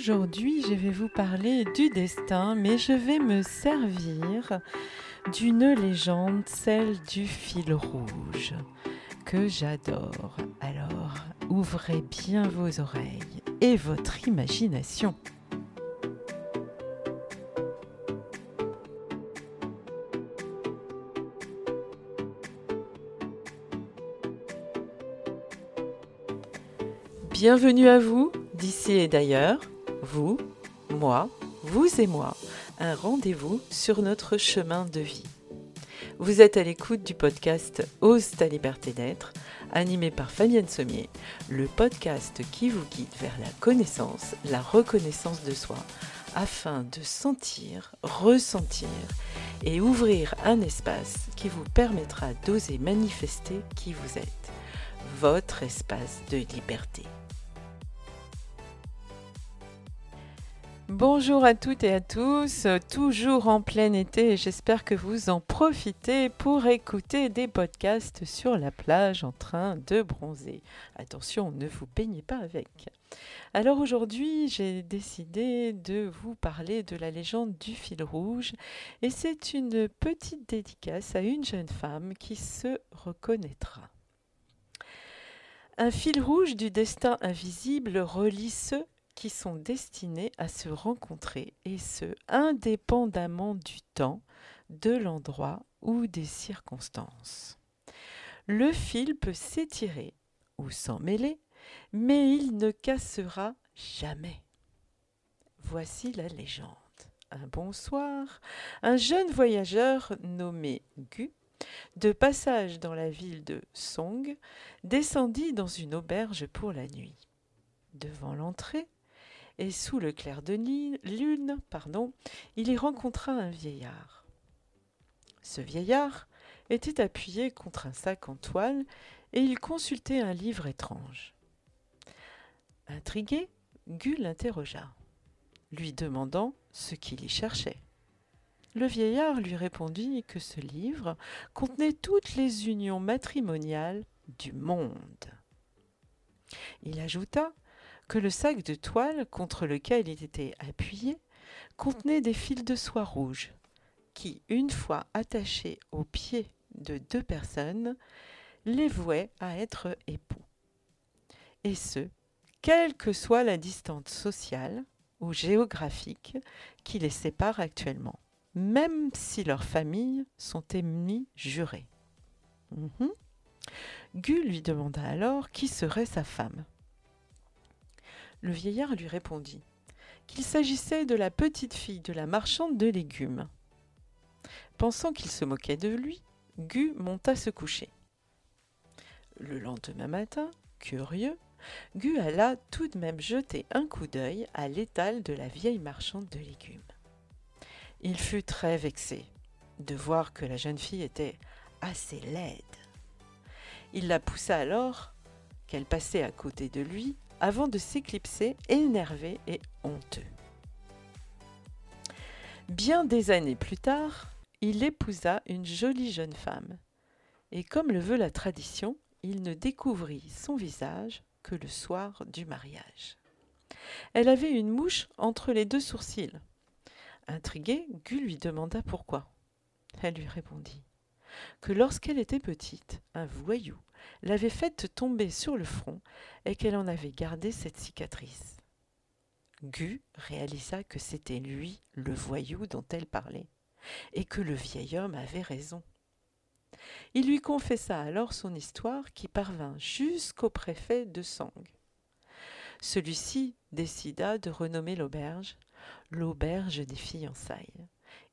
aujourd'hui je vais vous parler du destin, mais je vais me servir d'une légende, celle du fil rouge, que j'adore. Alors ouvrez bien vos oreilles et votre imagination. Bienvenue à vous, d'ici et d'ailleurs, vous, moi, vous et moi, un rendez-vous sur notre chemin de vie. Vous êtes à l'écoute du podcast Ose ta liberté d'être, animé par Fabienne Sommier, le podcast qui vous guide vers la connaissance, la reconnaissance de soi, afin de sentir, ressentir et ouvrir un espace qui vous permettra d'oser manifester qui vous êtes, votre espace de liberté. Bonjour à toutes et à tous, toujours en plein été j'espère que vous en profitez pour écouter des podcasts sur la plage en train de bronzer. Attention, ne vous peignez pas avec. Alors aujourd'hui, j'ai décidé de vous parler de la légende du fil rouge et c'est une petite dédicace à une jeune femme qui se reconnaîtra. Un fil rouge du destin invisible relie ceux sont destinés à se rencontrer, et ce, indépendamment du temps, de l'endroit ou des circonstances. Le fil peut s'étirer ou s'emmêler, mais il ne cassera jamais. Voici la légende. Un bonsoir, un jeune voyageur nommé Gu, de passage dans la ville de Song, descendit dans une auberge pour la nuit. Devant l'entrée, et sous le clair de lune, pardon, il y rencontra un vieillard. Ce vieillard était appuyé contre un sac en toile et il consultait un livre étrange. Intrigué, Gu l'interrogea, lui demandant ce qu'il y cherchait. Le vieillard lui répondit que ce livre contenait toutes les unions matrimoniales du monde. Il ajouta que le sac de toile contre lequel il était appuyé contenait des fils de soie rouge qui, une fois attachés aux pieds de deux personnes, les vouaient à être époux. Et ce, quelle que soit la distance sociale ou géographique qui les sépare actuellement, même si leurs familles sont ennemies jurées. Mhm. Gu lui demanda alors qui serait sa femme. Le vieillard lui répondit qu'il s'agissait de la petite fille de la marchande de légumes. Pensant qu'il se moquait de lui, Gu monta se coucher. Le lendemain matin, curieux, Gu alla tout de même jeter un coup d'œil à l'étal de la vieille marchande de légumes. Il fut très vexé de voir que la jeune fille était assez laide. Il la poussa alors qu'elle passait à côté de lui avant de s'éclipser énervé et honteux. Bien des années plus tard, il épousa une jolie jeune femme, et comme le veut la tradition, il ne découvrit son visage que le soir du mariage. Elle avait une mouche entre les deux sourcils. Intrigué, Gu lui demanda pourquoi. Elle lui répondit que lorsqu'elle était petite, un voyou l'avait faite tomber sur le front et qu'elle en avait gardé cette cicatrice. Gu réalisa que c'était lui le voyou dont elle parlait, et que le vieil homme avait raison. Il lui confessa alors son histoire qui parvint jusqu'au préfet de Sang. Celui-ci décida de renommer l'auberge l'auberge des fiançailles,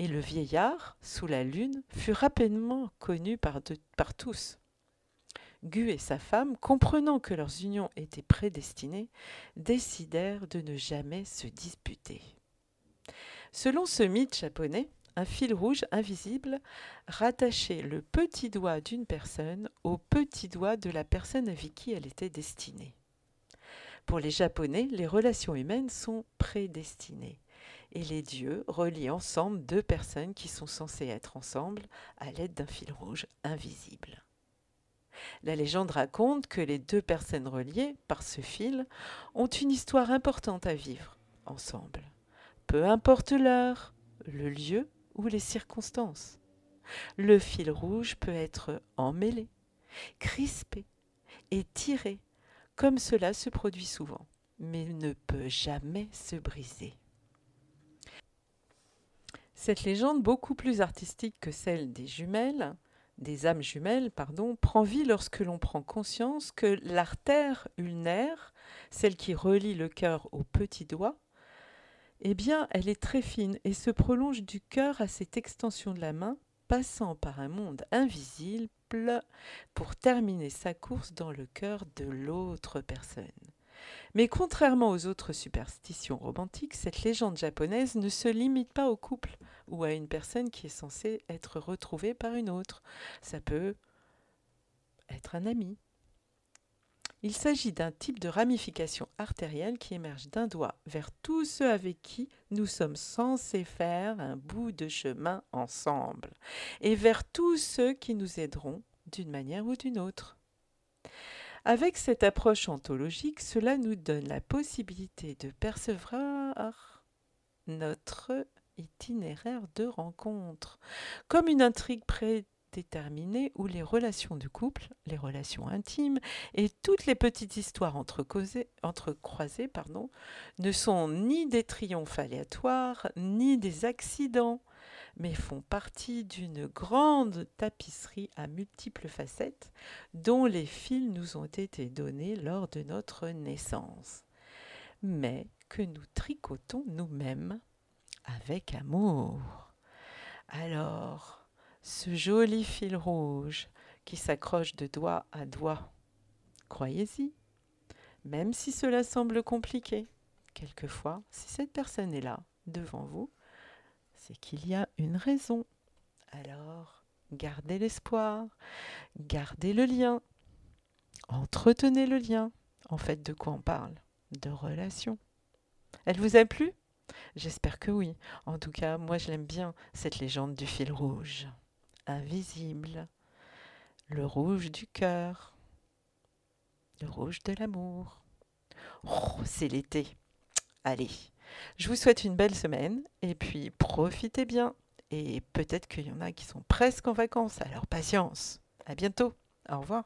et le vieillard, sous la lune, fut rapidement connu par, tous. Gu et sa femme, comprenant que leurs unions étaient prédestinées, décidèrent de ne jamais se disputer. Selon ce mythe japonais, un fil rouge invisible rattachait le petit doigt d'une personne au petit doigt de la personne avec qui elle était destinée. Pour les Japonais, les relations humaines sont prédestinées et les dieux relient ensemble deux personnes qui sont censées être ensemble à l'aide d'un fil rouge invisible. La légende raconte que les deux personnes reliées par ce fil ont une histoire importante à vivre, ensemble, peu importe l'heure, le lieu ou les circonstances. Le fil rouge peut être emmêlé, crispé et tiré, comme cela se produit souvent, mais ne peut jamais se briser. Cette légende, beaucoup plus artistique que celle des jumelles, des âmes jumelles, pardon, prend vie lorsque l'on prend conscience que l'artère ulnaire, celle qui relie le cœur au petit doigt, eh bien, elle est très fine et se prolonge du cœur à cette extension de la main, passant par un monde invisible pour terminer sa course dans le cœur de l'autre personne. Mais contrairement aux autres superstitions romantiques, cette légende japonaise ne se limite pas au couple ou à une personne qui est censée être retrouvée par une autre. Ça peut être un ami. Il s'agit d'un type de ramification artérielle qui émerge d'un doigt vers tous ceux avec qui nous sommes censés faire un bout de chemin ensemble, et vers tous ceux qui nous aideront d'une manière ou d'une autre. Avec cette approche ontologique, cela nous donne la possibilité de percevoir notre itinéraire de rencontre, comme une intrigue prédéterminée où les relations du couple, les relations intimes et toutes les petites histoires entrecroisées pardon, ne sont ni des triomphes aléatoires, ni des accidents, mais font partie d'une grande tapisserie à multiples facettes dont les fils nous ont été donnés lors de notre naissance, mais que nous tricotons nous-mêmes avec amour. Alors, ce joli fil rouge qui s'accroche de doigt à doigt, croyez-y, même si cela semble compliqué, quelquefois, si cette personne est là, devant vous, c'est qu'il y a une raison. Alors, gardez l'espoir, gardez le lien, entretenez le lien. En fait, de quoi on parle? De relation. Elle vous a plu? J'espère que oui. En tout cas, moi je l'aime bien, cette légende du fil rouge. Invisible. Le rouge du cœur. Le rouge de l'amour. Oh, c'est l'été. Allez, je vous souhaite une belle semaine et puis profitez bien. Et peut-être qu'il y en a qui sont presque en vacances, alors patience. À bientôt. Au revoir.